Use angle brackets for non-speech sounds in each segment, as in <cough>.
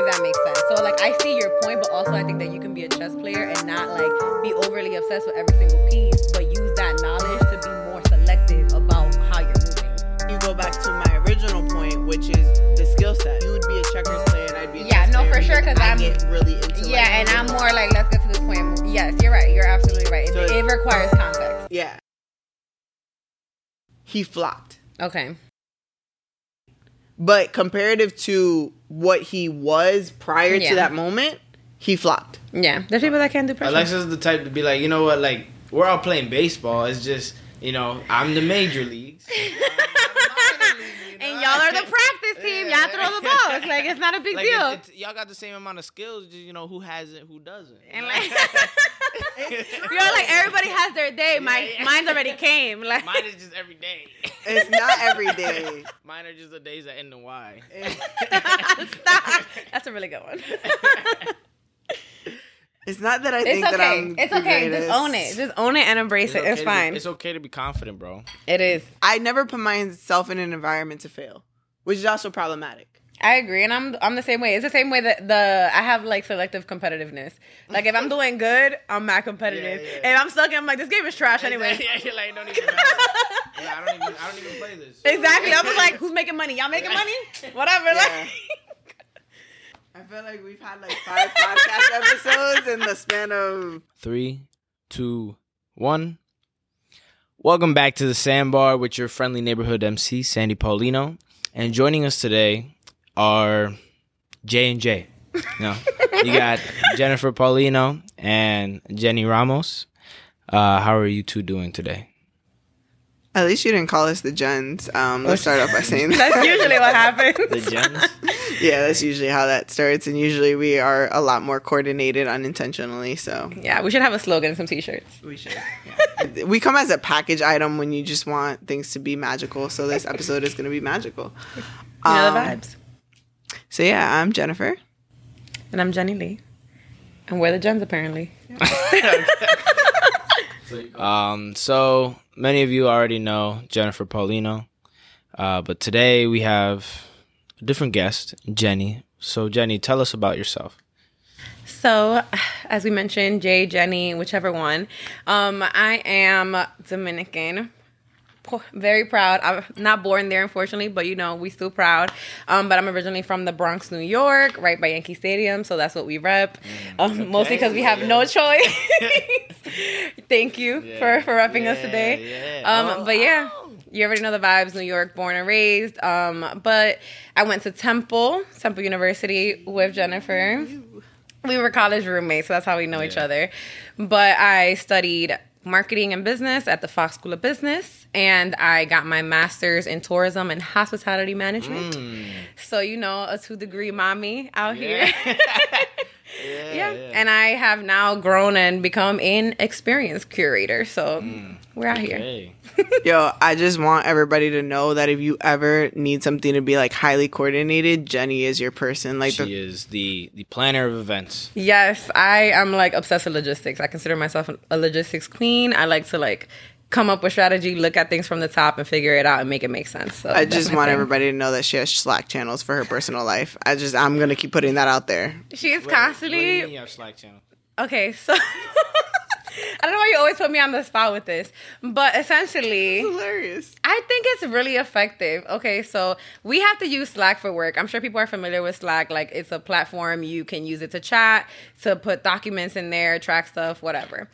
If that makes sense. So like I see your point, but also I think that you can be a chess player and not like be overly obsessed with every single piece, but use that knowledge to be more selective about how you're moving. You go back to my original point, which is the skill set. You would be a checkers player, and I'd be a Yeah, no, for sure, because I I'm- get really into. like, Yeah, and I'm more like let's get to this point. Yes, you're right. You're absolutely right. It, it requires context. Yeah. He flopped. Okay. But comparative to what he was prior Yeah. to that moment, he flopped. Yeah, there's people that can't do pressure. Alexa's the type to be like, you know what, like we're all playing baseball. It's just, you know, I'm the major leagues. <laughs> and y'all are the <laughs> practice team. Y'all throw the ball. It's like it's not a big Like deal. it- it's- y'all got the same amount of skills, just you know who has it, who doesn't. and like you're <laughs> like everybody has their day. My Yeah, yeah. mine's already came. Like Mine is just every day. <laughs> It's not every day. Mine are just the days that end in Y. Stop. That's a really good one. It's not that I It's think that. I'm It's the okay. Just own it. Just own it and embrace it. okay It's to be- fine. it's okay to be confident, bro. It is. I never put myself in an environment to fail, which is also problematic. I agree, and I'm I'm the same way. It's the same way that the I have like selective competitiveness. Like if I'm <laughs> doing good, I'm not competitive. Yeah, yeah. If I'm stuck, I'm like this game is trash anyway. <laughs> yeah, you're like, don't even <laughs> matter. yeah, I don't even, I don't even play this. Exactly. I was like, who's making money? Y'all making money? Whatever. Yeah. Like, I feel like we've had like five podcast episodes in the span of Three, two, one. Welcome back to the Sandbar with your friendly neighborhood MC Sandy Paulino, and joining us today are J and J. No, <laughs> you got Jennifer Paulino and Jenny Ramos. Uh, how are you two doing today? At least you didn't call us the Gens. Um, let's start off by saying <laughs> that. that's usually what happens. The gens. <laughs> yeah, that's usually how that starts, and usually we are a lot more coordinated unintentionally. So Yeah, we should have a slogan and some t-shirts. we should. Yeah. we come as a package item when you just want things to be magical. So this episode is going to be magical. <laughs> You know the Um, vibes. So yeah, I'm Jennifer. And I'm Jennylee. And we're the gens apparently. Um, so many of you already know Jennifer Paulino, uh, but today we have a different guest, Jenny. So Jenny, tell us about yourself. So, as we mentioned, Jay, Jenny, whichever one, um, I am Dominican. Very proud. I'm not born there, unfortunately, but you know, we still proud. Um, but I'm originally from the Bronx, New York, right by Yankee Stadium, so that's what we rep. Um, Mostly because we have no choice. <laughs> <laughs> Thank you for for repping us today. yeah. Um, Oh, but yeah, you already know the vibes. New York, born and raised. Um, but I went to Temple, Temple University with Jennifer. We were college roommates, so that's how we know each other. But I studied marketing and business at the Fox School of Business, and I got my master's in tourism and hospitality management. Mm. So you know, a two degree mommy out here. <laughs> <laughs> Yeah. yeah. And I have now grown and become an experienced curator. So mm. we're out here. <laughs> Yo, I just want everybody to know that if you ever need something to be like highly coordinated, Jenny is your person. Like She the, is the the planner of events. Yes, I am like obsessed with logistics. I consider myself a logistics queen. I like to like come up with strategy, look at things from the top, and figure it out and make it make sense. So I just want thing. everybody to know that she has Slack channels for her personal life. I just I'm gonna keep putting that out there. She's What- what do you constantly mean you Slack channel? okay. So <laughs> I don't know why you always put me on the spot with this, but essentially. Hilarious. I think it's really effective. Okay, so we have to use Slack for work. I'm sure people are familiar with Slack. Like it's a platform you can use it to chat, to put documents in there, track stuff, whatever.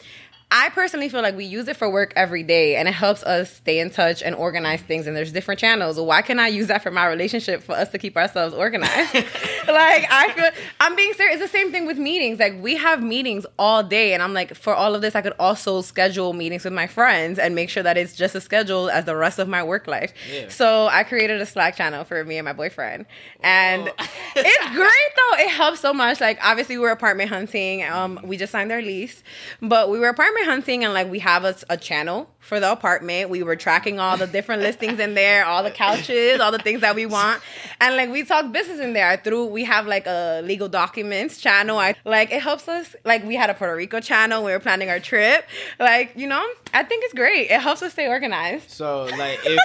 I personally feel like we use it for work every day and it helps us stay in touch and organize things. And there's different channels. Why can't I use that for my relationship for us to keep ourselves organized? <laughs> like, I feel, I'm being serious. It's the same thing with meetings. Like, we have meetings all day. And I'm like, for all of this, I could also schedule meetings with my friends and make sure that it's just as scheduled as the rest of my work life. Yeah. So I created a Slack channel for me and my boyfriend. And <laughs> it's great though. It helps so much. Like obviously we were apartment hunting. Um, we just signed our lease, but we were apartment hunting and like we have a, a channel for the apartment. We were tracking all the different listings in there, all the couches, all the things that we want, and like we talk business in there. I threw. We have like a legal documents channel. I like it helps us. Like we had a Puerto Rico channel. We were planning our trip. Like you know, I think it's great. It helps us stay organized. So like if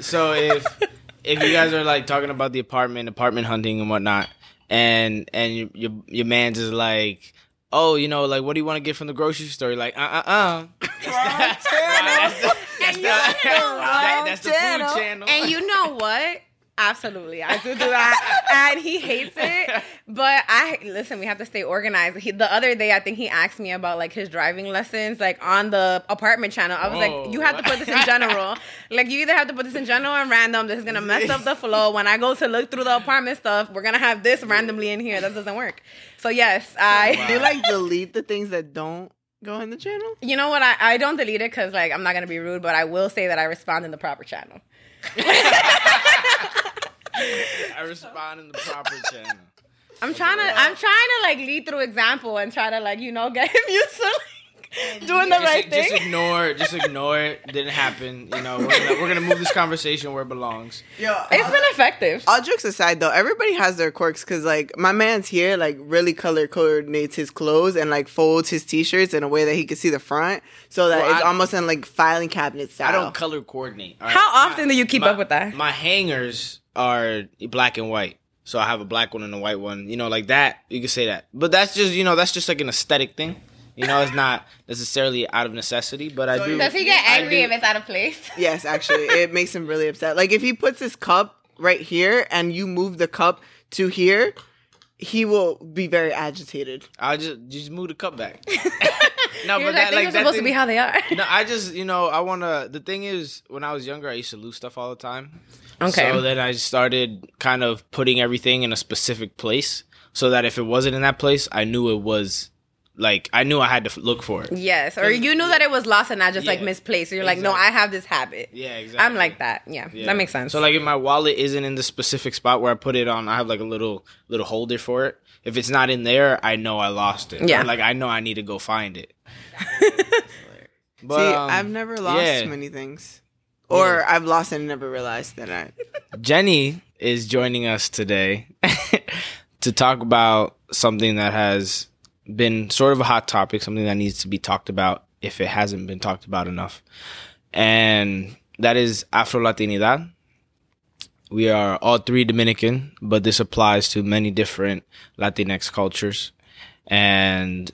<laughs> so if if you guys are like talking about the apartment, apartment hunting and whatnot, and and your your, your man's is like, oh, you know, like what do you want to get from the grocery store? You're like, uh uh uh. That's the, that's the, And you know that- that's the food channel. channel. And you know what? Absolutely, I do do that, and he hates it. <laughs> But I listen. We have to stay organized. He, the other day, I think he asked me about like his driving lessons, like on the apartment channel. I was Whoa. like, you have to put this in general. <laughs> like you either have to put this in general and random. This is gonna mess up the <laughs> flow. When I go to look through the apartment stuff, we're gonna have this randomly in here. That doesn't work. So yes, I. Do you like delete the things that don't go in the channel? You know what? I, I don't delete it because like I'm not gonna be rude, but I will say that I respond in the proper channel. I respond in the proper channel. I'm trying to uh, I'm trying to like lead through example and try to like you know <laughs> get him used to like doing the Just, right thing. just ignore it. Just ignore it. Didn't happen. You know, we're gonna, we're gonna move this conversation where it belongs. Yeah, It's been effective. all jokes aside though, everybody has their quirks because like my man's here like really color coordinates his clothes and like folds his t-shirts in a way that he can see the front so that Well, it's I- almost in like filing cabinet style. I don't color coordinate. all right? How often do you keep my- up with that? My hangers are black and white. So I have a black one and a white one. You know, like that. You can say that. But that's just, you know, that's just like an aesthetic thing. You know, it's not necessarily out of necessity, but I do. you- Does he get angry if it's out of place? <laughs> Yes, actually, it makes him really upset. Like if he puts his cup right here and you move the cup to here, he will be very agitated. I'll just just move the cup back. <laughs> no, You're but like, that like are that supposed to be how they are. no, I just you know I want to. The thing is, when I was younger, I used to lose stuff all the time. Okay. So then I started kind of putting everything in a specific place, so that if it wasn't in that place, I knew it was like I knew I had to f- look for it. Yes, or you knew that it was lost and not just like misplaced. So you're like, no. I have this habit. Yeah, exactly. I'm like that. Yeah, Yeah. that makes sense. So like if my wallet isn't in the specific spot where I put it on, I have like a little little holder for it. If it's not in there, I know I lost it. Yeah. Or, like I know I need to go find it. <laughs> But, See, um, I've never lost yeah. many things, or I've lost and never realized that I. <laughs> <laughs> Jenny is joining us today to talk about something that has been sort of a hot topic, something that needs to be talked about if it hasn't been talked about enough. And that is Afro Latinidad. We are all three Dominican, but this applies to many different Latinx cultures. And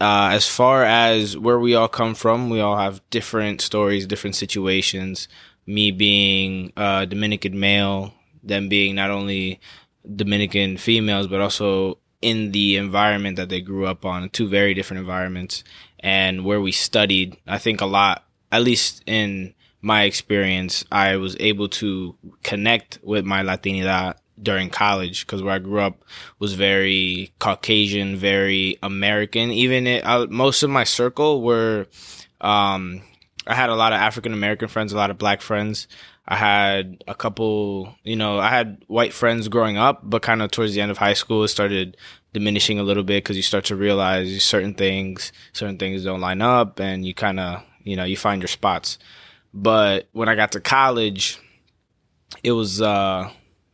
uh, as far as where we all come from, we all have different stories, different situations. Me being Dominican male, them being not only Dominican females, but also in the environment that they grew up on, two very different environments, and where we studied. I think a lot, at least in my experience, I was able to connect with my Latinidad during college because where I grew up was very Caucasian, very American. Even it, uh, most of my circle were, um, I had a lot of African American friends, a lot of black friends. I had a couple, you know, I had white friends growing up, but kind of towards the end of high school, it started diminishing a little bit because you start to realize certain things, certain things don't line up, and you kind of, you know, you find your spots. But when I got to college, it was, uh,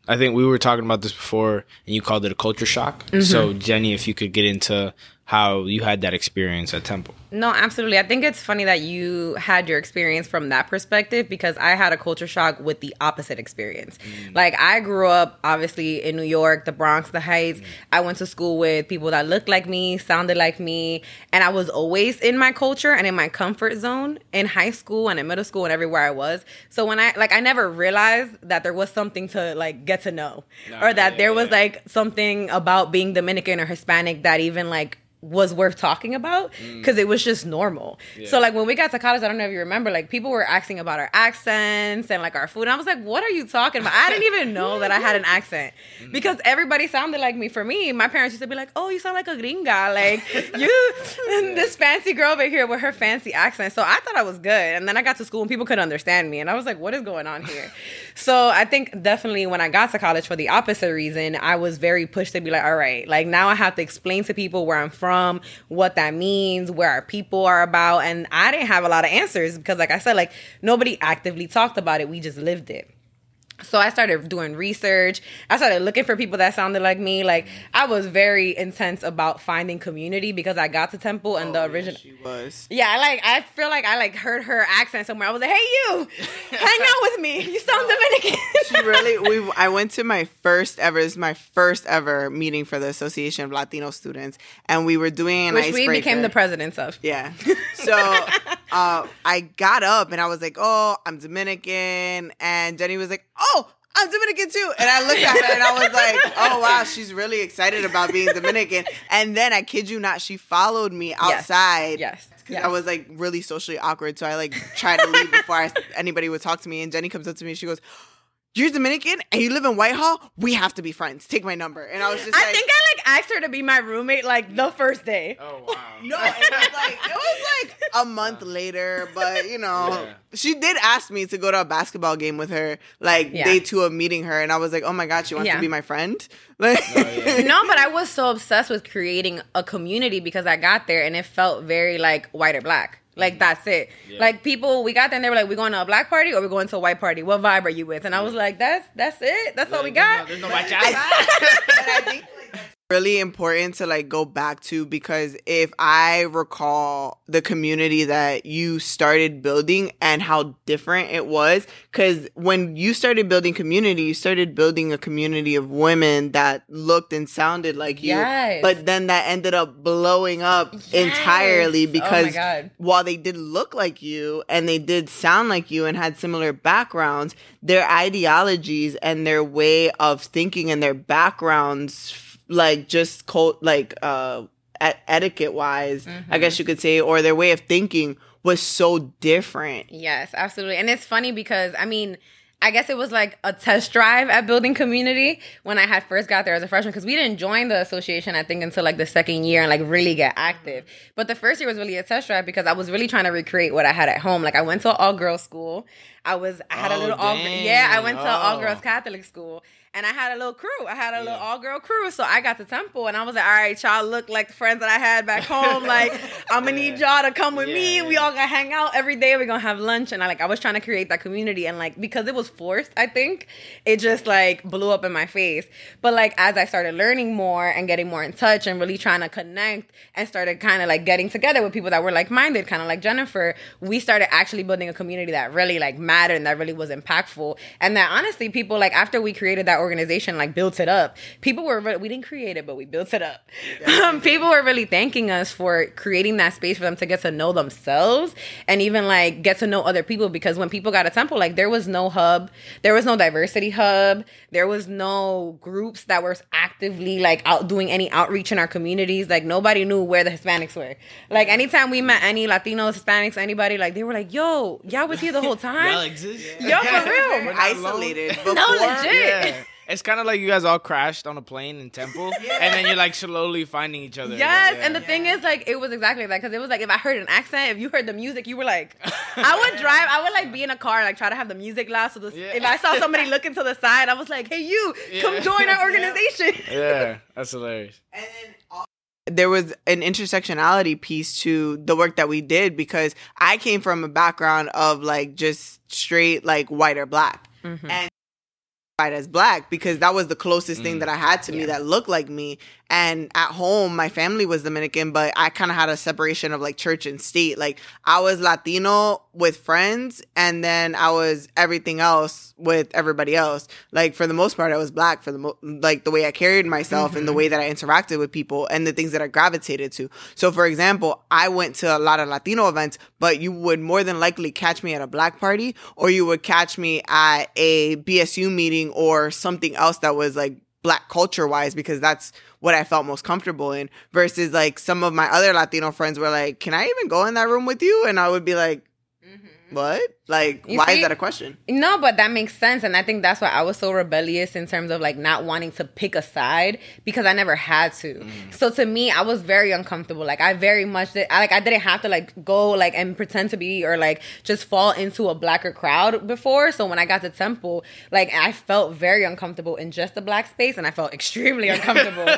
I think we were talking about this before, and you called it a culture shock. So, Jenny, if you could get into how you had that experience at Temple. No, absolutely. I think it's funny that you had your experience from that perspective because I had a culture shock with the opposite experience. Mm. Like I grew up obviously in New York, the Bronx, the Heights. Mm. I went to school with people that looked like me, sounded like me, and I was always in my culture and in my comfort zone in high school and in middle school and everywhere I was. So when I like I never realized that there was something to like get to know or that yeah, there was yeah. like something about being Dominican or Hispanic that even like was worth talking about mm. because it was just normal. So like when we got to college, I don't know if you remember, like people were asking about our accents and like our food. And I was like, what are you talking about? I didn't even <laughs> know that I had an accent mm-hmm. because everybody sounded like me. For me, my parents used to be like, oh, you sound like a gringa. Like <laughs> you, this fancy girl over here with her fancy accent. So I thought I was good. And then I got to school and people couldn't understand me. And I was like, what is going on here? <laughs> so I think definitely when I got to college for the opposite reason, I was very pushed to be like, all right, like now I have to explain to people where I'm from, what that means, where our people are about. And I didn't have a lot of answers because, like I said, like nobody actively talked about it. We just lived it. So I started doing research. I started looking for people that sounded like me. Like I was very intense about finding community because I got to Temple and the Oh, original. She was. Yeah, I like. I feel like I like heard her accent somewhere. I was like, "Hey, you, <laughs> hang out with me. You sound Dominican." <laughs> She really. We. <laughs> I went to my first ever. This is my first ever meeting for the Association of Latino Students, and we were doing an Which we became the presidents of. Yeah. So uh, I got up and I was like, "Oh, I'm Dominican," and Jenny was like, "Oh." I'm Dominican too. And I looked at her and I was like, <laughs> oh wow, she's really excited about being Dominican. And then I kid you not, she followed me outside. Yes. yes. I was like really socially awkward. So I like tried to leave <laughs> before I, anybody would talk to me. And Jenny comes up to me and she goes, You're Dominican and you live in Whitehall? We have to be friends. Take my number. And I was just I like, think I like asked her to be my roommate like the first day. Oh wow. <laughs> No, it was like it was like a month later, but you know, Yeah. she did ask me to go to a basketball game with her, like Yeah. day two of meeting her, and I was like, oh my god, she wants Yeah. to be my friend. <laughs> Oh, like, yeah. no, but I was so obsessed with creating a community because I got there and it felt very like white or black. Like that's it. Yeah. Like people, we got there and they were like, "We going to a black party or we going to a white party? What vibe are you with?" And I was like, "That's that's it. That's all we got." There's no, there's no I, bachata. <laughs> <laughs> but I think like, that's really important to like go back to because if I recall the community that you started building and how different it was, because when you started building community, you started building a community of women that looked and sounded like you, Yes. but then that ended up blowing up Yes. entirely Oh because God. while they did look like you and they did sound like you and had similar backgrounds, their ideologies and their way of thinking and their backgrounds, like just cult, like uh, et- etiquette wise, Mm-hmm. I guess you could say, or their way of thinking was so different. Yes, absolutely. And it's funny because I mean, I guess it was like a test drive at building community when I had first got there as a freshman because we didn't join the association I think until like the second year and like really get active. But the first year was really a test drive because I was really trying to recreate what I had at home. Like I went to an all girls school. I was I had a Oh, little all yeah I went to an all Oh. girls Catholic school. And I had a little crew. I had a little all girl crew. So I got to Temple and I was like, all right, y'all look like the friends that I had back home. Like, <laughs> I'm gonna need y'all to come with me. Yeah, We all gonna hang out every day. We're gonna have lunch. And I like I was trying to create that community. And like because it was forced, I think, it just like blew up in my face. But like as I started learning more and getting more in touch and really trying to connect and started kind of like getting together with people that were like minded, kind of like Jennifer, we started actually building a community that really like mattered and that really was impactful. And that honestly, people like after we created that organization, like built it up, people were re- we didn't create it, but we built it up. <laughs> Um, people were really thanking us for creating that space for them to get to know themselves and even like get to know other people because when people got a temple, like there was no hub, there was no diversity hub, there was no groups that were actively like out doing any outreach in our communities. Like nobody knew where the Hispanics were. Like anytime we met any Latinos, Hispanics, anybody, like they were like, "Yo, y'all was here the whole <laughs> time." Y'all exist. Yo, for real. We're not Isolated. alone. <laughs> Before, legit. Yeah. It's kind of like you guys all crashed on a plane in Temple, <laughs> and then you're like slowly finding each other. Yes, Yeah. and the thing is, like, it was exactly that because it was like if I heard an accent, if you heard the music, you were like, <laughs> I would drive, I would like be in a car, like try to have the music loud. So the, Yeah. if I saw <laughs> somebody looking to the side, I was like, Hey, you, come join our organization. yeah, that's hilarious. And then al- there was an intersectionality piece to the work that we did because I came from a background of like just straight like white or black. Mm-hmm. And as black because that was the closest thing Mm. that I had to me that looked like me. And at home, my family was Dominican, but I kind of had a separation of like church and state. Like I was Latino with friends, and then I was everything else with everybody else. Like for the most part, I was black for the mo- like the way I carried myself and the mm-hmm. way that I interacted with people and the things that I gravitated to. So, for example, I went to a lot of Latino events, but you would more than likely catch me at a black party, or you would catch me at a BSU meeting or something else that was like black culture wise because that's what I felt most comfortable in versus like some of my other Latino friends were like, "Can I even go in that room with you?" and I would be like, "What? Like You why see? is that a question?" No, but that makes sense. And I think that's why I was so rebellious in terms of like not wanting to pick a side because I never had to. Mm. So to me, I was very uncomfortable. Like I very much did I like I didn't have to like go like and pretend to be or like just fall into a blacker crowd before. So when I got to Temple, like I felt very uncomfortable in just the black space and I felt extremely <laughs> uncomfortable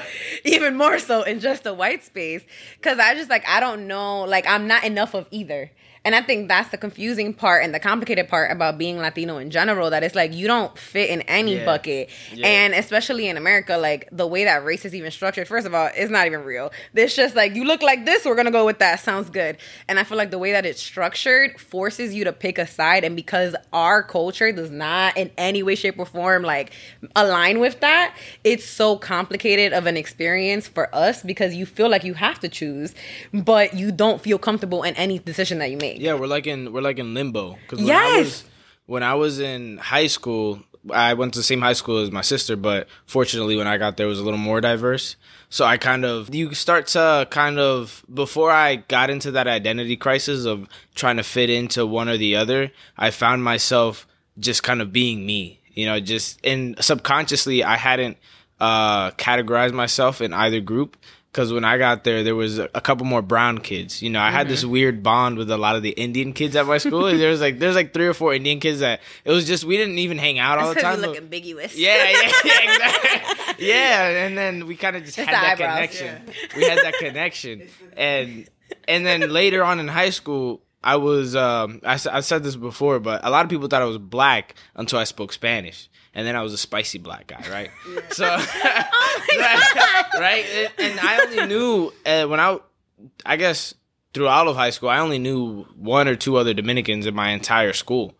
even more so in just the white space. Cause I just like I don't know, like I'm not enough of either. And I think that's the confusing part and the complicated part about being Latino in general that it's like you don't fit in any Yeah. bucket. Yeah. And especially in America, like the way that race is even structured, first of all, it's not even real. It's just like you look like this, we're gonna go with that. Sounds good. And I feel like the way that it's structured forces you to pick a side. And because our culture does not in any way, shape, or form like align with that, it's so complicated of an experience for us because you feel like you have to choose, but you don't feel comfortable in any decision that you make. Yeah, we're like in we're like in limbo. When I Yes. was when I was in high school, I went to the same high school as my sister, but fortunately, when I got there, it was a little more diverse. So I kind of you start to kind of before I got into that identity crisis of trying to fit into one or the other, I found myself just kind of being me. You know, just and subconsciously, I hadn't uh, categorized myself in either group because when I got there, there was a, couple more brown kids. You know, I had this Mm-hmm. weird bond with a lot of the Indian kids at my school. <laughs> there was like there's like three or four Indian kids that it was just we didn't even hang out all the time. look but- ambiguous. yeah, yeah, yeah, <laughs> exactly. yeah, and then we kind of just It's had that eyebrows, connection. We had that connection, and and then later on in high school, I was um I, I said this before, but a lot of people thought I was black until I spoke Spanish, and then I was a spicy black guy, right? <laughs> So, <laughs> right, and, and I only knew uh, when I, I guess through all of high school, I only knew one or two other Dominicans in my entire school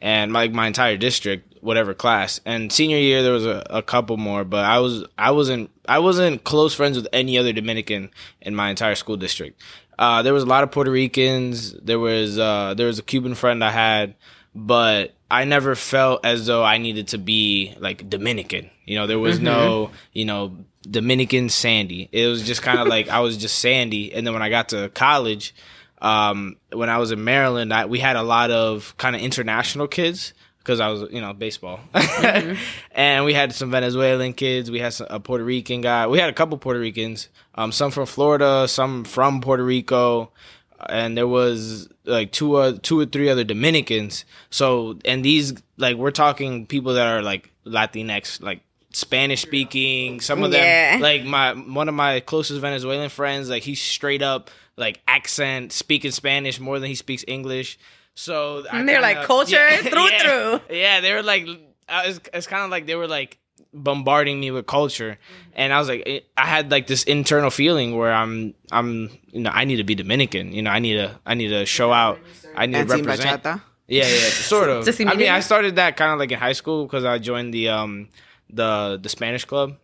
and like my entire district, whatever class. And senior year there was a, a couple more, but I was I wasn't I wasn't close friends with any other Dominican in my entire school district. Uh, there was a lot of Puerto Ricans. There was uh, there was a Cuban friend I had, but I never felt as though I needed to be like Dominican. You know, there was no you know Dominican Sandy. It was just kind of like I was just Sandy. And then when I got to college, um, when I was in Maryland, I, we had a lot of kind of international kids because I was, you know, baseball. <laughs> and we had some Venezuelan kids. We had some, a Puerto Rican guy. We had a couple Puerto Ricans, um, some from Florida, some from Puerto Rico. And there was like two, uh, two or three other Dominicans. So, and these, like, we're talking people that are like Latinx, like Spanish speaking. Some of them, Yeah. like my one of my closest Venezuelan friends, like he's straight up like accent speaking Spanish more than he speaks English. So I And they're like, culture <laughs> through yeah, through. Yeah, they were like, I was, it's kind of like they were like bombarding me with culture, and I was like, it, I had like this internal feeling where I'm, I'm, you know, I need to be Dominican. You know, I need to, I need to show out. I need to represent. bachata. Yeah, yeah, <laughs> sort of. I mean. I started that kind of like in high school because I joined the um the the Spanish club.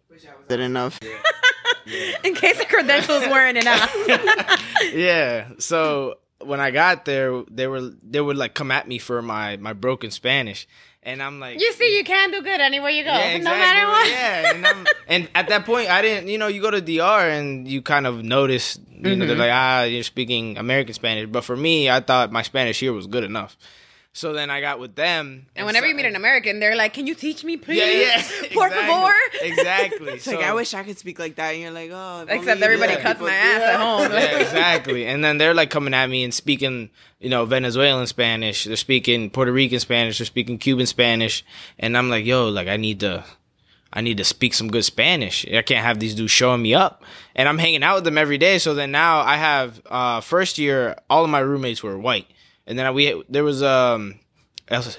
Did enough. <laughs> In case the credentials weren't enough. <laughs> yeah. So when I got there, they were they would like come at me for my my broken Spanish, and I'm like, you see, you can do good anywhere you go, yeah, <laughs> no exactly. matter what. Yeah, and, I'm, <laughs> and at that point, I didn't. You know, you go to DR and you kind of notice. You know, they're Mm-hmm. like, ah, you're speaking American Spanish, but for me, I thought my Spanish here was good enough. So then I got with them, And whenever so- you meet an American, they're like, "Can you teach me, please? yeah, yeah, <laughs> <laughs> Por exactly. favor." exactly. It's like I wish I could speak like that, and you're like, oh. Except everybody other cuts people- my ass at home. yeah, exactly. And then they're like coming at me and speaking, you know, Venezuelan Spanish. They're speaking Puerto Rican Spanish. They're speaking Cuban Spanish. And I'm like, yo, like I need to, I need to speak some good Spanish. I can't have these dudes showing me up. And I'm hanging out with them every day. So then now I have, uh, first year, all of my roommates were white. And then we, there was, um,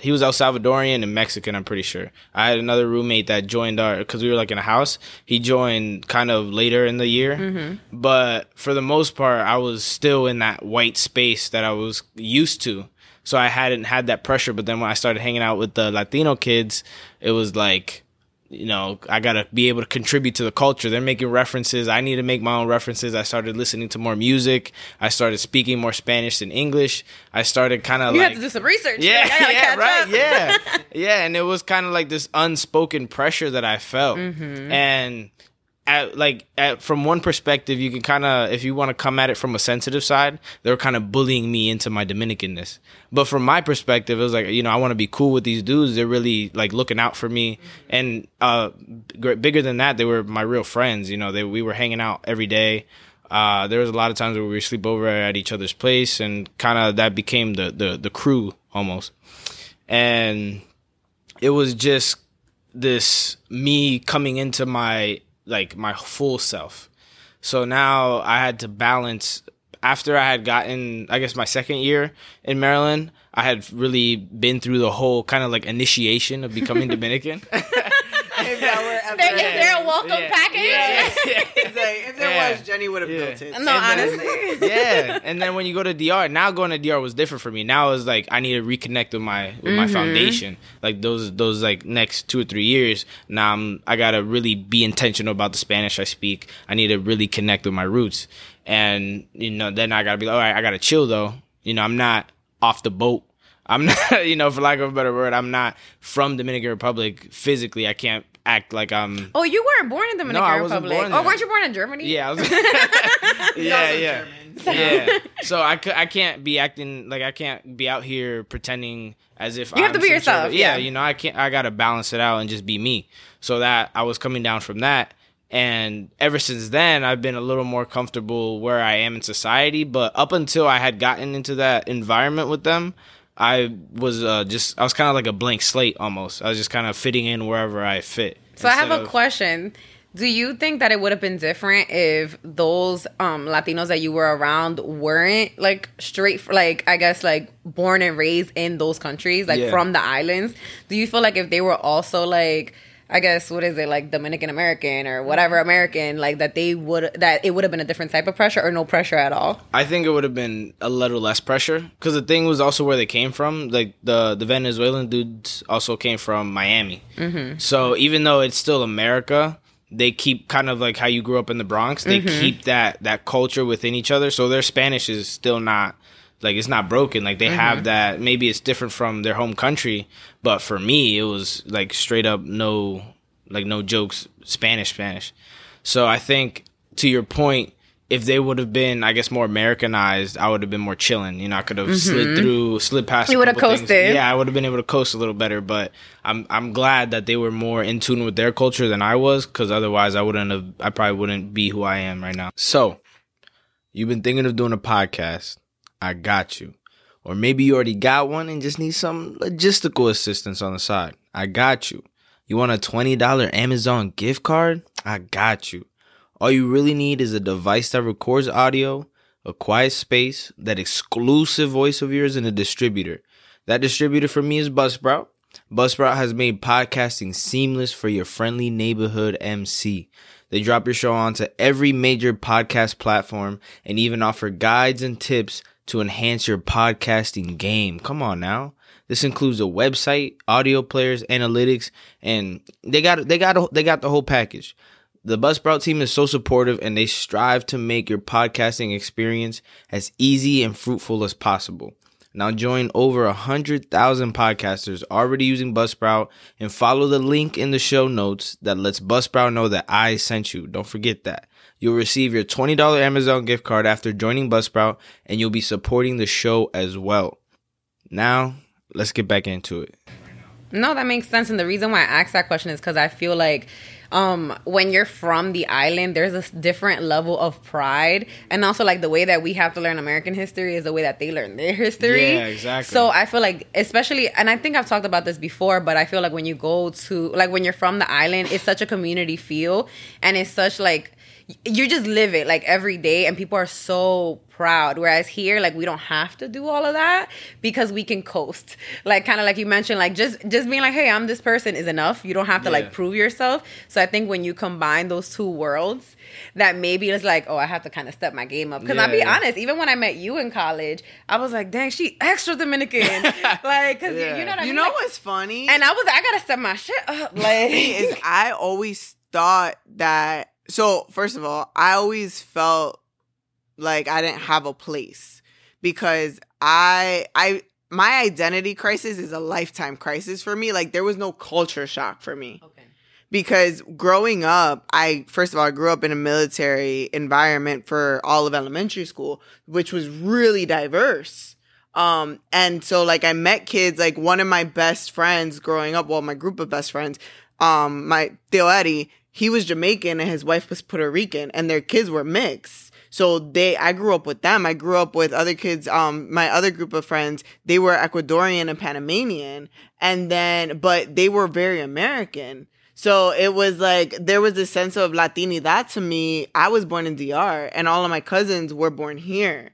he was El Salvadorian and Mexican, I'm pretty sure. I had another roommate that joined our because we were like in a house. He joined kind of later in the year, but for the most part, I was still in that white space that I was used to. So I hadn't had that pressure. But then when I started hanging out with the Latino kids, it was like, you know, I gotta be able to contribute to the culture. They're making references. I need to make my own references. I started listening to more music. I started speaking more Spanish than English. I started kind of You like have to do some research. yeah, Like, I gotta yeah, catch right, up. yeah, <laughs> yeah, and it was kind of like this unspoken pressure that I felt, Mm-hmm. and at like at, from one perspective, you can kind of, if you want to come at it from a sensitive side, they were kind of bullying me into my Dominicanness. But from my perspective, it was like you know I want to be cool with these dudes. They're really like looking out for me, and uh, gr- bigger than that, they were my real friends. You know, they we were hanging out every day. Uh, there was a lot of times where we would sleep over at each other's place, and kind of that became the, the the crew almost. And it was just this me coming into my like my full self. So now I had to balance after I had gotten, I guess, my second year in Maryland, I had really been through the whole kind of like initiation of becoming <laughs> Dominican. If that were ever- There- is there a welcome Yeah. package? Yeah. It's like, if there Yeah. was, Jenny would have Yeah. built it. No, And then- honestly. <laughs> yeah, and then when you go to DR, now going to DR was different for me. Now it's like I need to reconnect with my with my mm-hmm. foundation. Like those those like next two or three years. Now I'm I gotta really be intentional about the Spanish I speak. I need to really connect with my roots, and you know then I gotta be like, all right, I gotta chill though. You know I'm not off the boat. I'm <laughs> not, you know, for lack of a better word, I'm not from Dominican Republic physically. I can't act like I'm. Oh, you weren't born in the Dominican I wasn't Republic. born oh, weren't you born in Germany? Yeah, I was, <laughs> <laughs> yeah, yeah, yeah. So I, cou- I can't be acting like I can't be out here pretending as if You have I'm to be yourself, Sort of, yeah, yeah. you know, I can't. I gotta balance it out and just be me. So that I was coming down from that, and ever since then, I've been a little more comfortable where I am in society. But up until I had gotten into that environment with them. I was uh, just I was kind of like a blank slate almost. I was just kind of fitting in wherever I fit. So I have a of- question. Do you think that it would have been different if those um, Latinos that you were around weren't like straight, like I guess like born and raised in those countries, like Yeah. from the islands? Do you feel like if they were also like, I guess what is it like Dominican American or whatever American, like that they would that it would have been a different type of pressure or no pressure at all? I think it would have been a little less pressure because the thing was also where they came from. Like the the Venezuelan dudes also came from Miami, mm-hmm. so even though it's still America, they keep kind of like how you grew up in the Bronx. They keep that that culture within each other, so their Spanish is still not like it's not broken. Like they have that. Maybe it's different from their home country, but for me, it was like straight up no like no jokes Spanish Spanish. So I think to your point, if they would have been, I guess, more Americanized, I would have been more chilling. You know, I could have slid through, slid past. Mm-hmm. You would have couple things. coasted. Yeah, I would have been able to coast a little better. But I'm I'm glad that they were more in tune with their culture than I was, because otherwise I wouldn't have. I probably wouldn't be who I am right now. So, you've been thinking of doing a podcast. I got you. Or maybe you already got one and just need some logistical assistance on the side. I got you. You want a $20 Amazon gift card? I got you. All you really need is a device that records audio, a quiet space, that exclusive voice of yours, and a distributor. That distributor for me is Buzzsprout. Buzzsprout has made podcasting seamless for your friendly neighborhood MC. They drop your show onto every major podcast platform and even offer guides and tips to enhance your podcasting game. Come on now. This includes a website, audio players, analytics, and they got they got they got the whole package. The Buzzsprout team is so supportive and they strive to make your podcasting experience as easy and fruitful as possible. Now join over a hundred thousand podcasters already using Buzzsprout and follow the link in the show notes that lets Buzzsprout know that I sent you. Don't forget that. You'll receive your $20 Amazon gift card after joining Buzzsprout and you'll be supporting the show as well. Now, let's get back into it. No, that makes sense. And the reason why I asked that question is because I feel like um, when you're from the island, there's a different level of pride. And also, like, the way that we have to learn American history is the way that they learn their <laughs> history. Yeah, exactly. So I feel like, especially, and I think I've talked about this before, but I feel like when you go to, like, when you're from the island, it's such a community feel. And it's such, like, you just live it like every day and people are so proud whereas here like we don't have to do all of that because we can coast like kind of like you mentioned like just just being like hey i'm this person is enough you don't have to Yeah. like prove yourself so i think when you combine those two worlds that maybe it's like oh i have to kind of step my game up because i'll be Yeah, yeah. honest even when i met you in college i was like dang she extra dominican <laughs> like because Yeah. you know what i You mean know Like, what's funny? and i was i gotta step my shit up <laughs> like is I always thought that. So first of all, I always felt like I didn't have a place because I I my identity crisis is a lifetime crisis for me. Like there was no culture shock for me okay. because growing up, I first of all I grew up in a military environment for all of elementary school, which was really diverse. Um, and so like I met kids, like one of my best friends growing up, well, my group of best friends, um, my Theo Eddie, he was Jamaican and his wife was Puerto Rican and their kids were mixed. So they, I grew up with them. I grew up with other kids. Um, my other group of friends, they were Ecuadorian and Panamanian. And then, but they were very American. So it was like there was a sense of Latinidad to me. I was born in DR and all of my cousins were born here.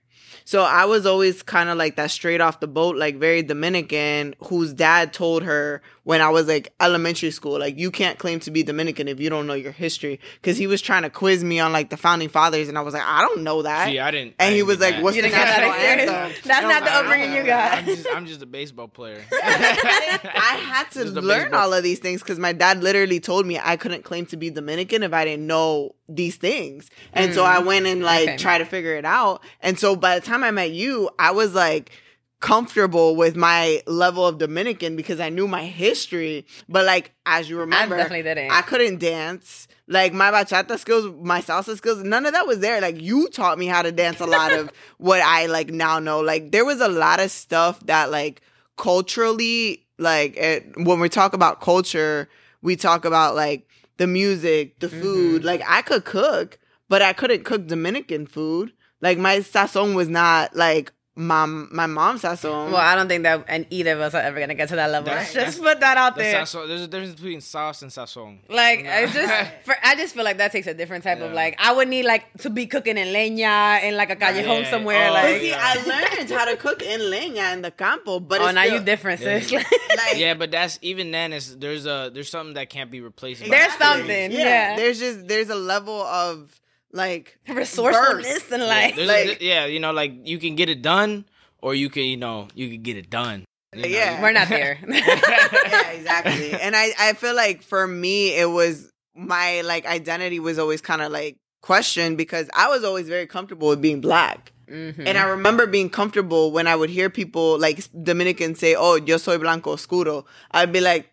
So I was always kind of like that straight off the boat, like very Dominican, whose dad told her when I was like elementary school, like you can't claim to be Dominican if you don't know your history. Cause he was trying to quiz me on like the founding fathers and I was like, I don't know that. See, I didn't. and I he didn't was get like, that. what's You the didn't get that national anthem? <laughs> That's And I not the upbringing you "I got." I'm just, I'm just a baseball player. <laughs> I had to learn baseball- all of these things because my dad literally told me I couldn't claim to be Dominican if I didn't know these things. And so I hmm. went and like Okay. tried to figure it out. And so by the time I met you, I was like comfortable with my level of Dominican because I knew my history. But like as you remember, I definitely didn't. I couldn't dance. Like my bachata skills, my salsa skills, none of that was there. Like you taught me how to dance a lot of <laughs> what I like now know. Like there was a lot of stuff that like culturally, like it, when we talk about culture, we talk about like the music, the mm-hmm. food. Like I could cook, but I couldn't cook Dominican food. Like my sazon was not like my my mom's sazon. Well, I don't think that and either of us are ever gonna get to that level. That's- just put that out The there. sazon- there's a difference between sauce and sazon. Like I just, <laughs> for, I just feel like that takes a different type of like. I would need like to be cooking in leña in like a callejon Yeah. somewhere. Oh, like, see, yeah. I learned how to cook in leña in the campo. But oh, it's now still- you different, Yeah. <laughs> sis. Like, Yeah, but that's even then. Is there's a there's something that can't be replaced. by There's experience. something. yeah. There's just there's a level of like <laughs> Resourcefulness burst. and Yeah, like, there's like- a, yeah, you know, like you can get it done, or you can, you know, you can get it done. You know, Yeah. we're not <laughs> there. <laughs> yeah, exactly. And I I feel like for me it was my like identity was always kind of like questioned because I was always very comfortable with being black. Mhm. And I remember being comfortable when I would hear people like Dominicans say, "Oh, yo soy blanco oscuro." I'd be like,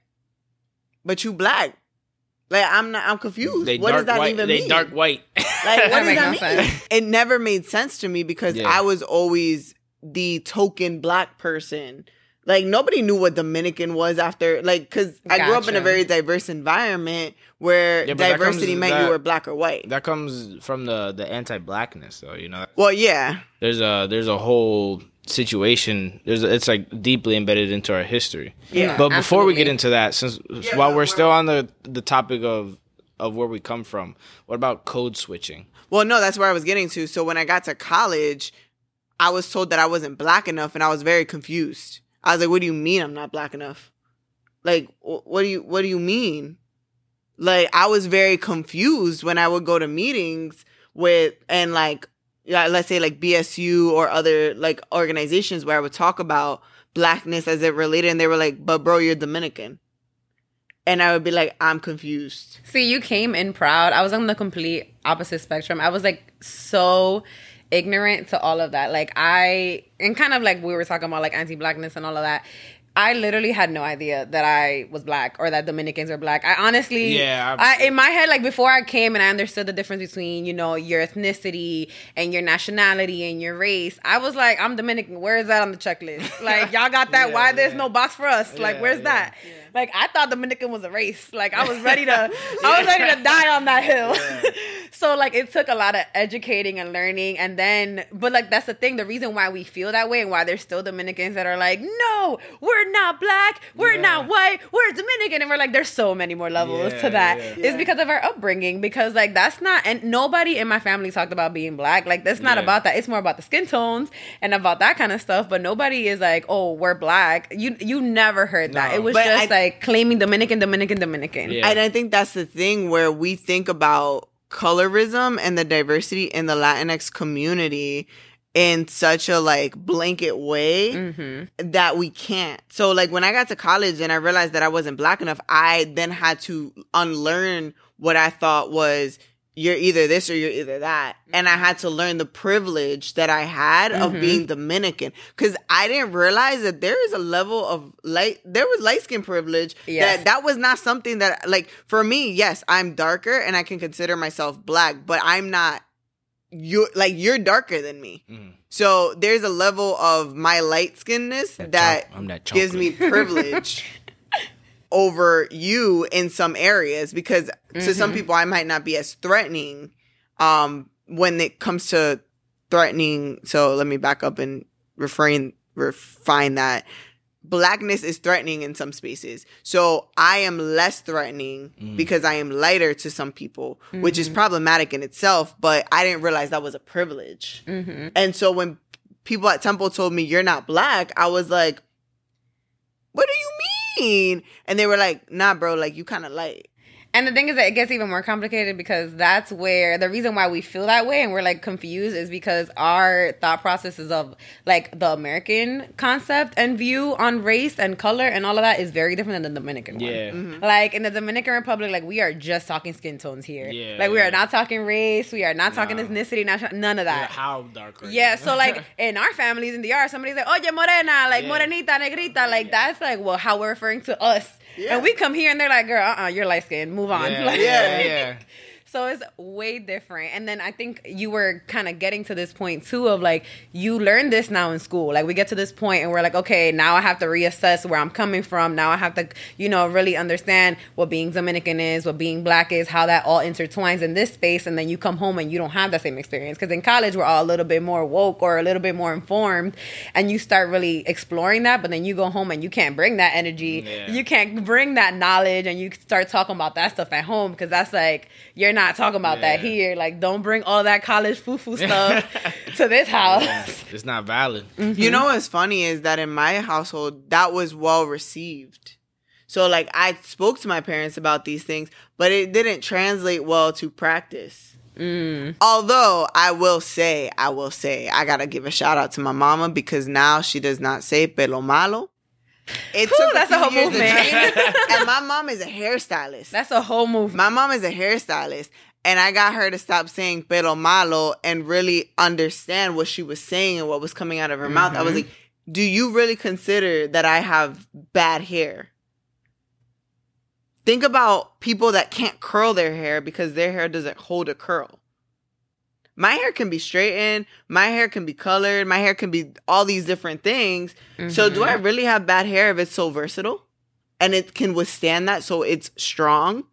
"But you black." Like I'm not I'm confused. They what dark does that white, even they mean? dark white. Like what <laughs> That does makes that mean? sense. It never made sense to me because Yeah. I was always the token black person. Like nobody knew what Dominican was after like cuz I grew up in a very diverse environment where Yeah, diversity comes- meant that- you were black or white. that comes from the the anti-blackness, though. You know, well, yeah. there's a there's a whole situation. There's a, it's like deeply embedded into our history. Yeah. But before we get into that, since Yeah, while we're we're- still on the the topic of of where we come from, what about code switching? Well, no, that's where I was getting to. So when I got to college, I was told that I wasn't black enough and I was very confused. I was like, "What do you mean I'm not black enough?" Like, what do you what do you mean? Like, I was very confused when I would go to meetings with and like yeah, let's say like BSU or other like organizations where I would talk about blackness as it related and they were like, "But bro, you're Dominican." And I would be like, "I'm confused." See, you came in proud. I was on the complete opposite spectrum. I was like so ignorant to all of that. Like I and kind of like we were talking about like anti-blackness and all of that. I literally had no idea that I was black or that Dominicans are black. I honestly, Yeah, I, in my head, like before I came and I understood the difference between you know your ethnicity and your nationality and your race. I was like, I'm Dominican. Where is that on the checklist? <laughs> Like y'all got that? Yeah, Why there's no box for us? Like Yeah, where's yeah. that? Like I thought Dominican was a race. Like I was <laughs> ready to, I was ready to die on that hill. <laughs> so like it took a lot of educating and learning, and then, but like that's the thing. The reason why we feel that way and why there's still Dominicans that are like, no, we're not black, we're Yeah. not white, we're Dominican, and we're like, there's so many more levels Yeah, to that. yeah. It's Yeah. because of our upbringing. Because like that's not, and nobody in my family talked about being black. Like that's not Yeah. about that. It's more about the skin tones and about that kind of stuff. But nobody is like, oh, we're black. You you never heard that. No. It was But just I- like claiming Dominican, Dominican, Dominican. Yeah. And I think that's the thing where we think about colorism and the diversity in the Latinx community in such a like blanket way Mm-hmm. that we can't. So like when I got to college and I realized that I wasn't black enough, I then had to unlearn what I thought was you're either this or you're either that. And I had to learn the privilege that I had of Mhm. being Dominican cuz I didn't realize that there is a level of light there was light skin privilege Yes. that that was not something that like for me, yes, I'm darker and I can consider myself black, but I'm not you like you're darker than me. Mhm. So there's a level of my light skinness That that that gives me privilege <laughs> over you in some areas because to some Mhm. people I might not be as threatening um when it comes to threatening so let me back up and refrain refine that blackness is threatening in some spaces. So I am less threatening mm. because I am lighter to some people, which is mm-hmm. problematic in itself, but I didn't realize that was a privilege. Mm-hmm. And so when people at Temple told me you're not black, I was like, what do you mean? And they were like, nah, bro, like you kind of light. And the thing is that it gets even more complicated because that's where the reason why we feel that way and we're like confused is because our thought processes of like the American concept and view on race and color and all of that is very different than the Dominican one. Yeah. Mm-hmm. Mm-hmm. Like in the Dominican Republic, like we are just talking skin tones here. Yeah, Like we yeah. are not talking race, we are not talking Nah. ethnicity, not none of Yeah, that. how dark are you? Yeah, so like <laughs> in our families in the yard, somebody's like, "Oye, morena," like Yeah. morenita, negrita, like that's like well, how we're referring to us. Yeah. And we come here and they're like, "Girl, uh, uh you're light skinned. Move on." Yeah, <laughs> Like- yeah, yeah. So it's way different. And then I think you were kind of getting to this point too of like you learn this now in school. Like we get to this point and we're like, okay, now I have to reassess where I'm coming from. Now I have to, you know, really understand what being Dominican is, what being black is, how that all intertwines in this space. And then you come home and you don't have that same experience. Because in college we're all a little bit more woke or a little bit more informed and you start really exploring that, but then you go home and you can't bring that energy. Yeah. You can't bring that knowledge and you start talking about that stuff at home because that's like you're not talking about that here. Like, don't bring all that college foo foo <laughs> stuff to this house. It's not valid. You know what's funny is that in my household, that was well received. So, like, I spoke to my parents about these things, but it didn't translate well to practice. Mm. Although I will say, I will say, I gotta give a shout out to my mama because now she does not say pelo malo. It Whew, took that's a few whole movement. <laughs> and my mom is a hairstylist. That's a whole movement. My mom is a hairstylist, and I got her to stop saying pelo malo and really understand what she was saying and what was coming out of her mouth. I was mm-hmm. like, Do you really consider that I have bad hair? Think about people that can't curl their hair because their hair doesn't hold a curl. My hair can be straightened, my hair can be colored, my hair can be all these different things. So, do I really have bad hair if it's so versatile and it can withstand that so it's strong?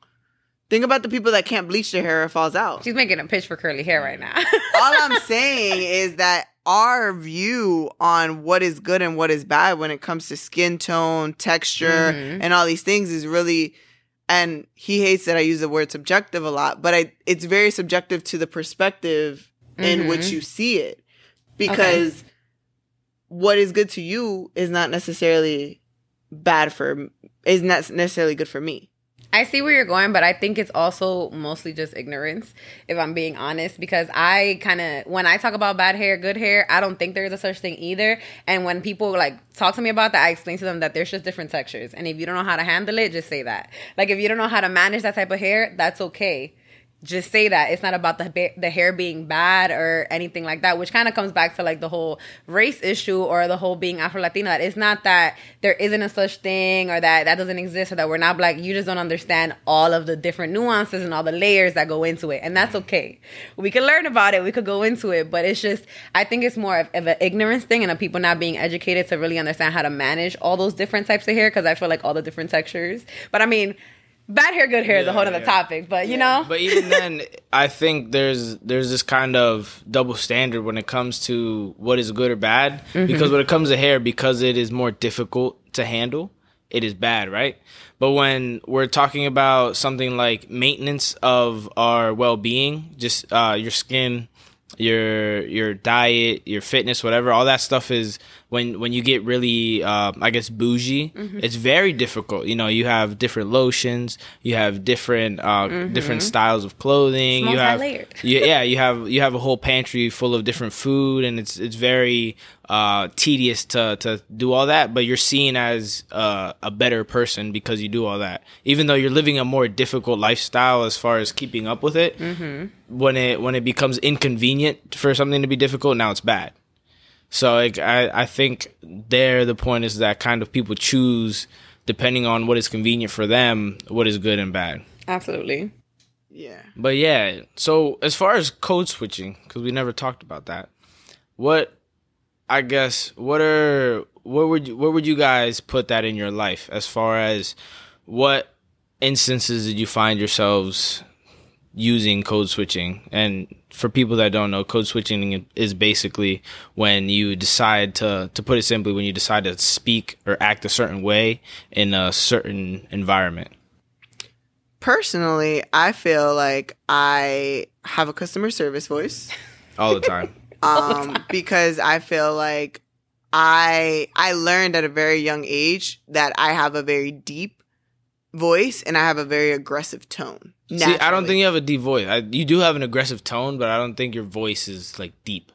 Think about the people that can't bleach their hair or it falls out. She's making a pitch for curly hair right now. <laughs> All I'm <laughs> saying is that our view on what is good and what is bad when it comes to skin tone, texture, Mhm. and all these things is really and he hates that I use the word subjective a lot, but I it's very subjective to the perspective in mm-hmm. which you see it. Because what is good to you is not necessarily bad for is not necessarily good for me. I see where you're going, but I think it's also mostly just ignorance, if I'm being honest, because I kind of, when I talk about bad hair, good hair, I don't think there's a such thing either. And when people like talk to me about that, I explain to them that there's just different textures. And if you don't know how to handle it, just say that. Like if you don't know how to manage that type of hair, that's okay. Just say that it's not about the ba- the hair being bad or anything like that, which kind of comes back to like the whole race issue or the whole being Afro Latina. It's not that there isn't a such thing or that that doesn't exist or that we're not black. You just don't understand all of the different nuances and all the layers that go into it, and that's mm-hmm. okay. We could learn about it. We could go into it, but it's just I think it's more of, of an ignorance thing and of people not being educated to really understand how to manage all those different types of hair because I feel like all the different textures. But I mean. Bad hair, good hair is a Yeah, whole other yeah. topic, but you know, But even then, I think there's there's this kind of double standard when it comes to what is good or bad. Mm-hmm. Because when it comes to hair, because it is more difficult to handle, it is bad, right? But when we're talking about something like maintenance of our well being, just uh, your skin, your your diet, your fitness, whatever, all that stuff is when when you get really, uh, I guess, bougie. Mm-hmm. It's very difficult. You know, you have different lotions, you have different uh, different styles of clothing. Mm-hmm. You have yeah, <laughs> yeah, you have you have a whole pantry full of different food, and it's it's very uh, tedious to to do all that. But you're seen as uh, a better person because you do all that, even though you're living a more difficult lifestyle as far as keeping up with it. Mm-hmm. When it when it becomes inconvenient for something to be difficult, now it's bad. So like, I I think there the point is that kind of people choose depending on what is convenient for them, what is good and bad. absolutely. Yeah. But yeah, so as far as code switching, because we never talked about that, what I guess what are where would you, where would you guys put that in your life as far as what instances did you find yourselves using code switching. And for people that don't know, code switching is basically when you decide to, to put it simply, when you decide to speak or act a certain way in a certain environment. Personally, I feel like I have a customer service voice. <laughs> All the time. <laughs> um, because I feel like I I learned at a very young age that I have a very deep voice and I have a very aggressive tone. See, I don't think you have a deep voice. I, you do have an aggressive tone, but I don't think your voice is like deep.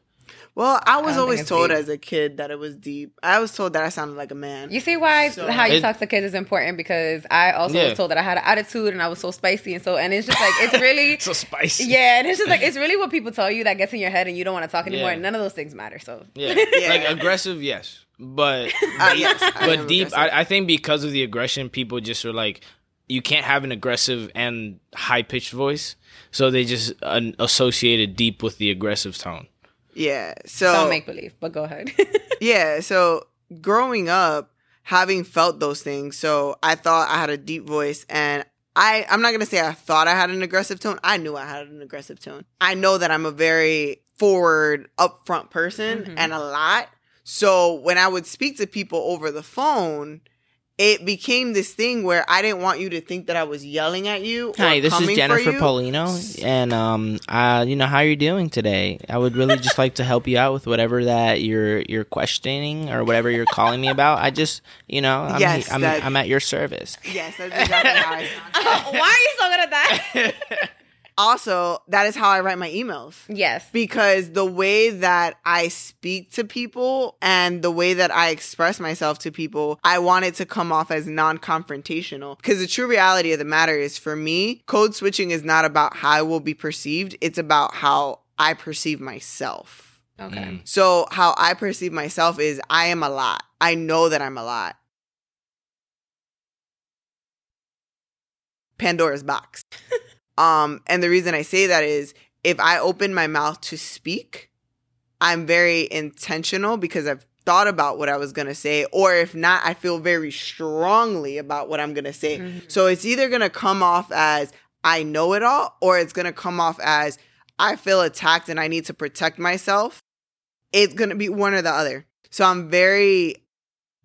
Well, I was don't always told deep. as a kid that it was deep. I was told that I sounded like a man. You see why So- how you It- talk to kids is important because I also Yeah. was told that I had an attitude and I was so spicy and so and it's just like it's really <laughs> So spicy. yeah and it's just like it's <laughs> really what people tell you that gets in your head and you don't want to talk anymore Yeah. and none of those things matter so Yeah. <laughs> Yeah. Like aggressive, yes. But Uh, yes, <laughs> I but am deep. I, I think because of the aggression, people just are like you can't have an aggressive and high pitched voice. So they just uh, associated deep with the aggressive tone. yeah. So don't make believe but go ahead <laughs> Yeah, so growing up, having felt those things, so I thought I had a deep voice and I I'm not going to say I thought I had an aggressive tone. I knew I had an aggressive tone. I know that I'm a very forward, upfront person Mhm. and a lot. So when I would speak to people over the phone, it became this thing where I didn't want you to think that I was yelling at you. or Hi, this is coming for Jennifer you. Paulino, and um, uh, you know how are you're doing today. I would really just like to help you out with whatever that you're you're questioning or whatever you're calling me about. I just, you know, I'm Yes, I'm, that- I'm at your service. Yes, that's exactly how I sound. <laughs> why are you so good at that <laughs> Also, that is how I write my emails. yes because the way that I speak to people and the way that I express myself to people, I want it to come off as non confrontational. Because the true reality of the matter is for me, code switching is not about how I will be perceived, it's about how I perceive myself. okay Mm. So, how I perceive myself is I am a lot. I know that I'm a lot. Pandora's box. Um, and the reason I say that is if I open my mouth to speak, I'm very intentional because I've thought about what I was going to say. Or if not, I feel very strongly about what I'm going to say. Mhm. So it's either going to come off as I know it all, or it's going to come off as I feel attacked and I need to protect myself. It's going to be one or the other. So I'm very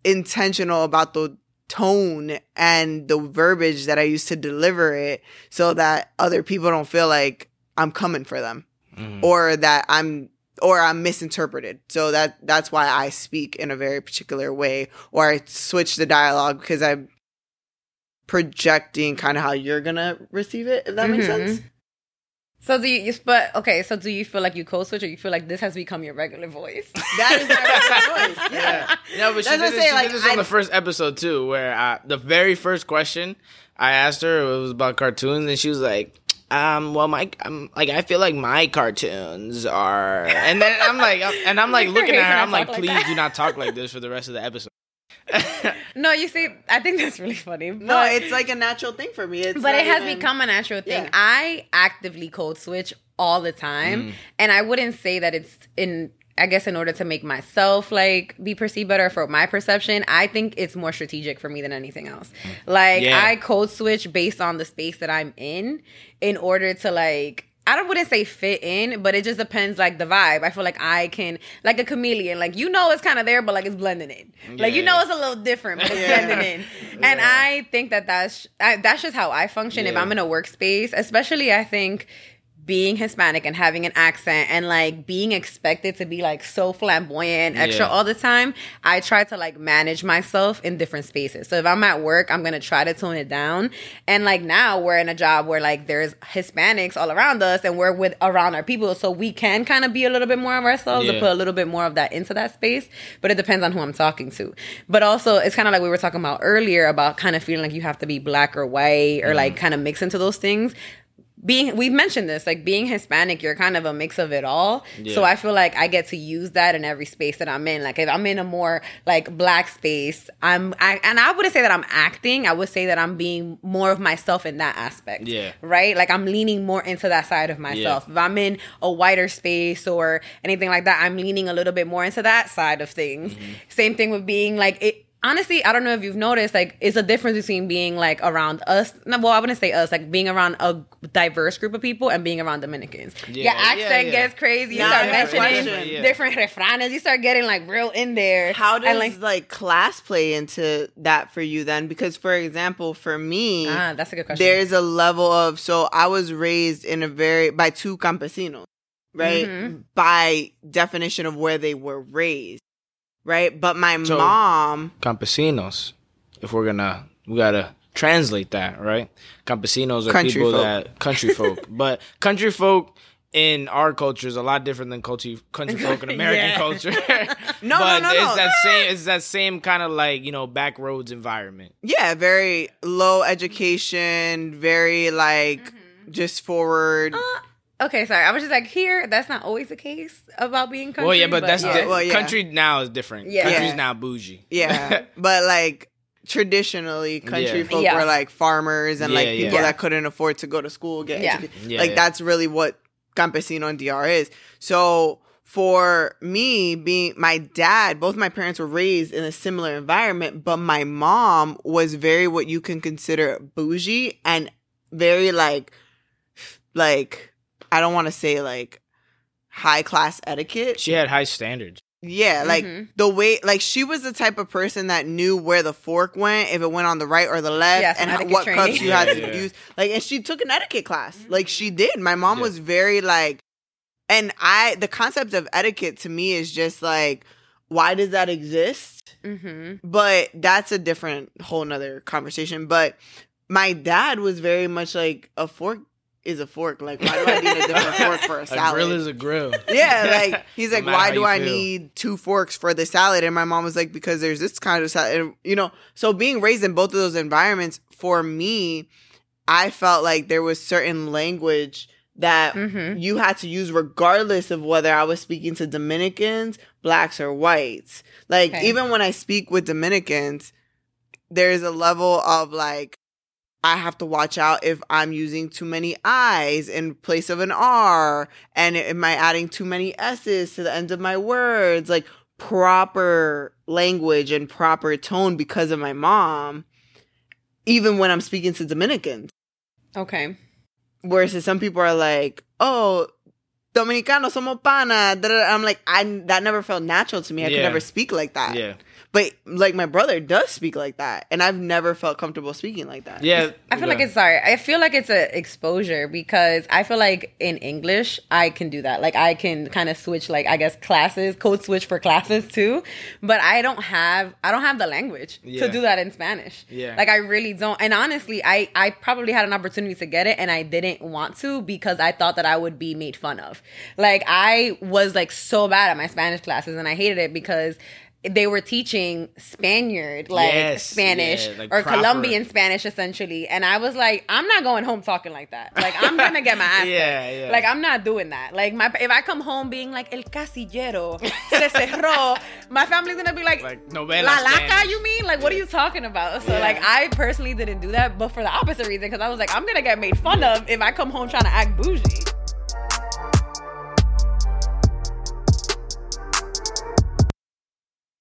intentional about the tone and the verbiage that I use to deliver it so that other people don't feel like I'm coming for them Mhm. or that I'm or I'm misinterpreted. So that that's why I speak in a very particular way or I switch the dialogue because I'm projecting kind of how you're going to receive it if that makes Mhm. sense. So do you, you but okay so do you feel like you code switch or you feel like this has become your regular voice <laughs> That is my regular <laughs> voice. Yeah. No, but she That's what did, I'm this, saying, she like, did this I- on the first episode too, where I, the very first question I asked her it was about cartoons, and she was like, "Um, well, my, um, like, I feel like my cartoons are," and then I'm like, <laughs> and I'm like looking at her, I I'm like, talk like "Please that." do not talk like this for the rest of the episode." <laughs> no you see i think that's really funny No, it's like a natural thing for me. It's but it has even- become a natural thing. Yeah. I actively code switch all the time, Mm. and I wouldn't say that it's in. I guess in order to make myself like be perceived better for my perception, I think it's more strategic for me than anything else. Like Yeah. I code switch based on the space that I'm in in order to like I don't wouldn't say fit in, but it just depends like the vibe. I feel like I can like a chameleon, like you know it's kind of there, but like it's blending in. Like you know it's a little different, but it's Yeah. blending in. <laughs> And Yeah. I think that that's I, that's just how I function. If I'm in a workspace, especially I think being Hispanic and having an accent and like being expected to be like so flamboyant, extra Yeah. all the time, I try to like manage myself in different spaces. So if I'm at work, I'm gonna try to tone it down. And like now we're in a job where like there's Hispanics all around us and we're with around our people. So we can kind of be a little bit more of ourselves Yeah. and put a little bit more of that into that space. But it depends on who I'm talking to. But also it's kind of like we were talking about earlier about kind of feeling like you have to be black or white or Mm-hmm. like kind of mix into those things being we've mentioned this like being hispanic you're kind of a mix of it all. Yeah. so i feel like i get to use that in every space that i'm in. Like if i'm in a more like black space i'm I, and i wouldn't say that i'm acting. I would say that i'm being more of myself in that aspect. Yeah. right? Like i'm leaning more into that side of myself. If i'm in a wider space or anything like that i'm leaning a little bit more into that side of things. Mm-hmm. same thing with being like it honestly, I don't know if you've noticed, like, it's a difference between being like around us. No, well, I wouldn't say us, like being around a diverse group of people and being around Dominicans. Yeah, Your accent yeah, yeah. gets crazy. You Nah, start mentioning question. Yeah. different refranes. You start getting like real in there. How does and, like, like, class play into that for you then? Because for example, for me, ah, that's a good question. there's a level of so I was raised in a very by two campesinos, right? Mhm. By definition of where they were raised, right? But my So- mom, campesinos. If we're gonna, we gotta translate that, right? Campesinos are Country people folk. that country folk, <laughs> but country folk in our culture is a lot different than country country <laughs> folk in American culture. <laughs> No, but no, no, it's no. that same, it's that same kind of like you know back roads environment. yeah, very low education, very like Mm-hmm. just forward. Uh, okay, sorry. I was just like, here, that's not always the case about being country. well, yeah, but, that's yeah. di- Well, yeah. country now is different. Yeah. Country's Yeah. now bougie. Yeah, <laughs> but like traditionally, country Yeah. folk Yeah. were like farmers and like Yeah, yeah. people Yeah. that couldn't afford to go to school get Yeah. educated. Yeah, like yeah. that's really what campesino and DR is. So for me, being my dad, both my parents were raised in a similar environment, but my mom was very what you can consider bougie and very like, like I don't want to say like high class etiquette. She had high standards. Yeah, like Mhm. the way, like she was the type of person that knew where the fork went, if it went on the right or the left, Yeah, and how, what training. cups you had Yeah, to yeah. use. Like, and she took an etiquette class. Like she did. My mom Yeah. was very like, and I, the concept of etiquette to me is just like, why does that exist? Mm-hmm. But that's a different whole nother conversation. But my dad was very much like a fork is a fork. Like, why do I need a different <laughs> fork for a A salad? grill is a grill. <laughs> Yeah, like <laughs> he's like, matter why do I feel. need two forks for the salad? And my mom was like, because there's this kind of salad, and, you know. So being raised in both of those environments, for me, I felt like there was certain language that Mm-hmm. you had to use regardless of whether I was speaking to Dominicans, blacks, or whites. Like Okay. even when I speak with Dominicans, there's a level of like I have to watch out if I'm using too many I's in place of an R, and am I adding too many S's to the end of my words? Like proper language and proper tone because of my mom, even when I'm speaking to Dominicans. Okay. Whereas some people are like, oh, Dominicano somos pana. I'm like, I that never felt natural to me. I could never speak like that. Yeah, But like my brother does speak like that, and I've never felt comfortable speaking like that. yeah. I feel like it's sorry. I feel like it's an exposure because I feel like in English I can do that. Like I can kind of switch like I guess classes, code switch for classes too. But I don't have I don't have the language Yeah. to do that in Spanish. Yeah. Like I really don't. And honestly, I I probably had an opportunity to get it and I didn't want to because I thought that I would be made fun of. Like I was like so bad at my Spanish classes and I hated it because they were teaching Spaniard like Yes, Spanish yeah, like or proper. Colombian Spanish essentially. And I was like, I'm not going home talking like that. Like I'm gonna get my <laughs> ass. Yeah, yeah. Like I'm not doing that. Like my if I come home being like el casillero se <laughs> cerró, my family's gonna be like, Like novela La laca, you mean? Like what are you talking about? So Yeah. like I personally didn't do that, but for the opposite reason, because I was like, I'm gonna get made fun of if I come home trying to act bougie.